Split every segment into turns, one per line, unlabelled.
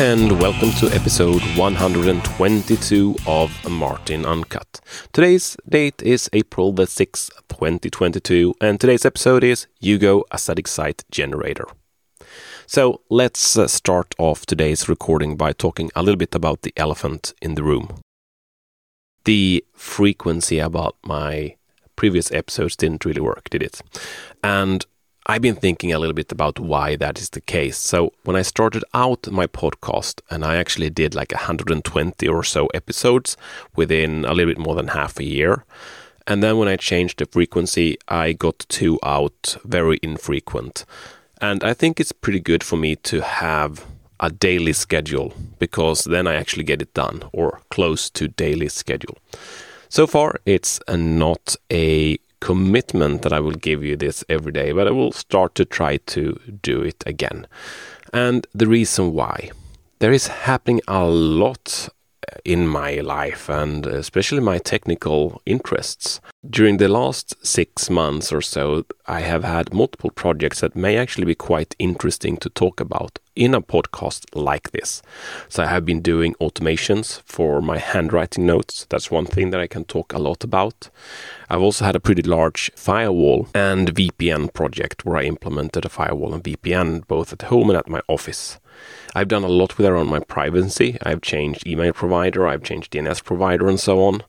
and welcome to episode 122 of Martin Uncut. Today's date is April the 6th, 2022, and today's episode is Hugo a static site generator. So let's uh, start off today's recording by talking a little bit about the elephant in the room. The frequency about my previous episodes didn't really work, did it? And I've been thinking a little bit about why that is the case. So, when I started out my podcast, and I actually did like 120 or so episodes within a little bit more than half a year. And then when I changed the frequency, I got two out very infrequent. And I think it's pretty good for me to have a daily schedule because then I actually get it done or close to daily schedule. So far, it's not a commitment that I will give you this every day, but I will start to try to do it again. And the reason why there is happening a lot in my life and especially my technical interests. During the last six months or so, I have had multiple projects that may actually be quite interesting to talk about in a podcast like this. So, I have been doing automations for my handwriting notes. That's one thing that I can talk a lot about. I've also had a pretty large firewall and VPN project where I implemented a firewall and VPN both at home and at my office. I've done a lot with around my privacy. I've changed email provider, I've changed DNS provider, and so on.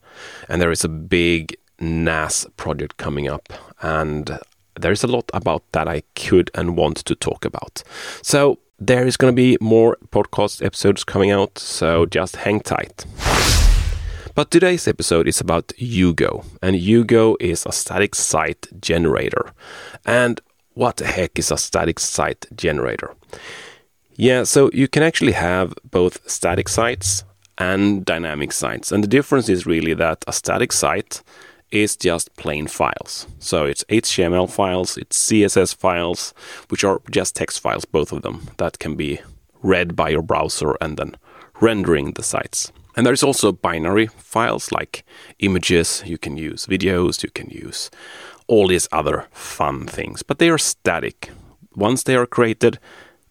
And there is a big NAS project coming up, and there's a lot about that I could and want to talk about. So there is going to be more podcast episodes coming out, so just hang tight. But today's episode is about Hugo, and Hugo is a static site generator. And what the heck is a static site generator? Yeah, so you can actually have both static sites and dynamic sites. And the difference is really that a static site is just plain files. So it's HTML files, it's CSS files, which are just text files, both of them, that can be read by your browser and then rendering the sites. And there's also binary files like images, you can use videos, you can use all these other fun things, but they are static. Once they are created,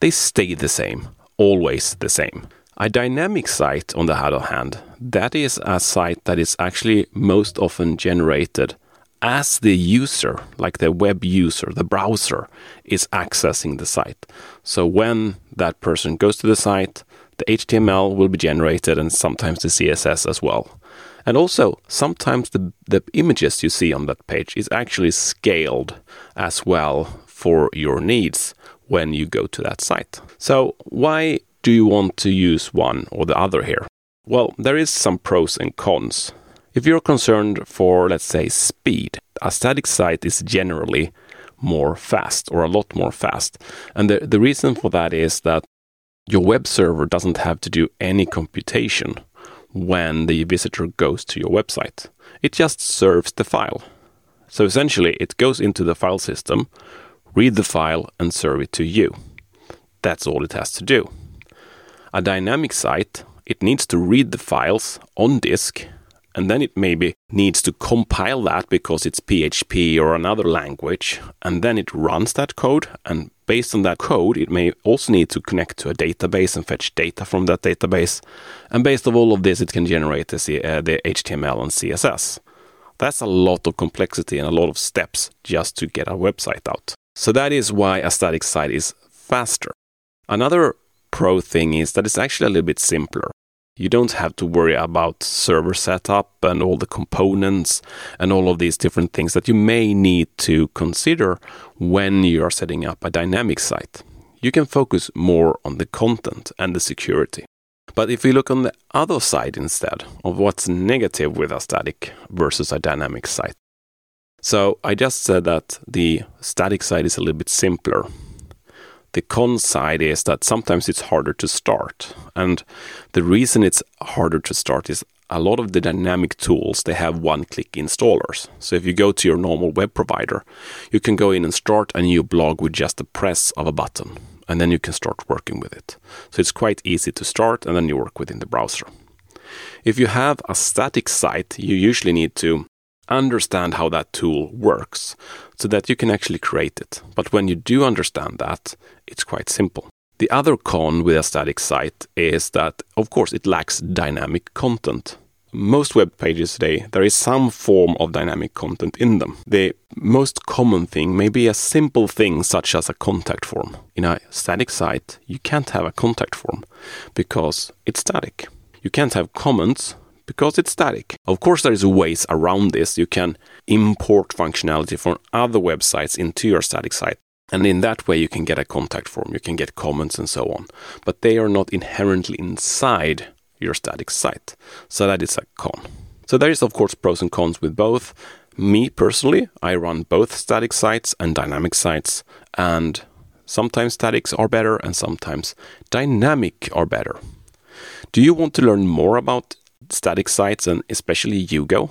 they stay the same, always the same. A dynamic site, on the other hand, that is a site that is actually most often generated as the user, like the web user, the browser, is accessing the site. So when that person goes to the site, the HTML will be generated and sometimes the CSS as well. And also, sometimes the, the images you see on that page is actually scaled as well for your needs when you go to that site. So, why do you want to use one or the other here? Well, there is some pros and cons. If you're concerned for, let's say, speed, a static site is generally more fast or a lot more fast. And the, the reason for that is that your web server doesn't have to do any computation when the visitor goes to your website. It just serves the file. So essentially, it goes into the file system, read the file, and serve it to you. That's all it has to do. A dynamic site, it needs to read the files on disk, and then it maybe needs to compile that because it's PHP or another language, and then it runs that code. And based on that code, it may also need to connect to a database and fetch data from that database. And based on all of this, it can generate the, uh, the HTML and CSS. That's a lot of complexity and a lot of steps just to get a website out. So that is why a static site is faster. Another pro thing is that it's actually a little bit simpler. You don't have to worry about server setup and all the components and all of these different things that you may need to consider when you are setting up a dynamic site. You can focus more on the content and the security. But if we look on the other side instead of what's negative with a static versus a dynamic site, so I just said that the static side is a little bit simpler. The con side is that sometimes it's harder to start. And the reason it's harder to start is a lot of the dynamic tools they have one click installers. So if you go to your normal web provider, you can go in and start a new blog with just the press of a button and then you can start working with it. So it's quite easy to start and then you work within the browser. If you have a static site, you usually need to understand how that tool works so that you can actually create it. But when you do understand that, it's quite simple. The other con with a static site is that, of course, it lacks dynamic content. Most web pages today, there is some form of dynamic content in them. The most common thing may be a simple thing such as a contact form. In a static site, you can't have a contact form because it's static. You can't have comments because it's static. Of course, there is ways around this. You can import functionality from other websites into your static site. And in that way, you can get a contact form, you can get comments and so on. But they are not inherently inside your static site. So that is a con. So there is, of course, pros and cons with both. Me personally, I run both static sites and dynamic sites, and sometimes statics are better and sometimes dynamic are better. Do you want to learn more about static sites and especially Hugo?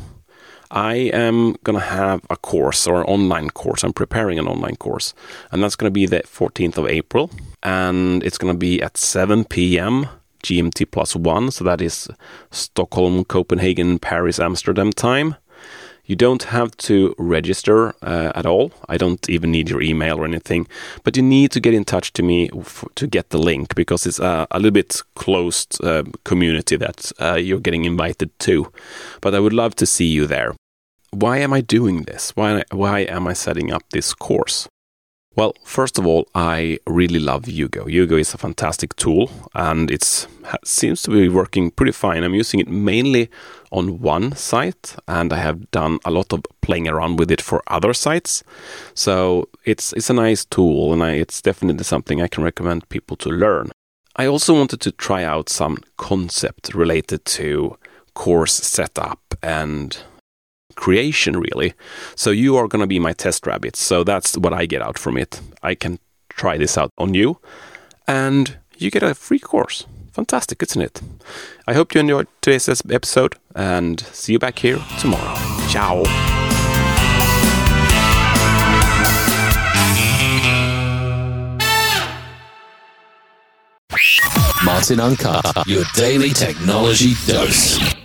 I am going to have a course or online course. I'm preparing an online course, and that's going to be the 14th of April, and it's going to be at 7 p.m. GMT plus one. So that is Stockholm, Copenhagen, Paris, Amsterdam time. You don't have to register uh, at all. I don't even need your email or anything, but you need to get in touch to me to get the link because it's a, a little bit closed uh, community that uh, you're getting invited to. But I would love to see you there. Why am I doing this? Why, why am I setting up this course? Well, first of all, I really love Hugo. Hugo is a fantastic tool and it seems to be working pretty fine. I'm using it mainly on one site and I have done a lot of playing around with it for other sites. So it's it's a nice tool and I, it's definitely something I can recommend people to learn. I also wanted to try out some concept related to course setup and creation, really. So you are going to be my test rabbit. So that's what I get out from it. I can try this out on you, and you get a free course. Fantastic, isn't it? I hope you enjoyed today's episode, and see you back here tomorrow. Ciao.
Martin Uncut, your daily technology dose.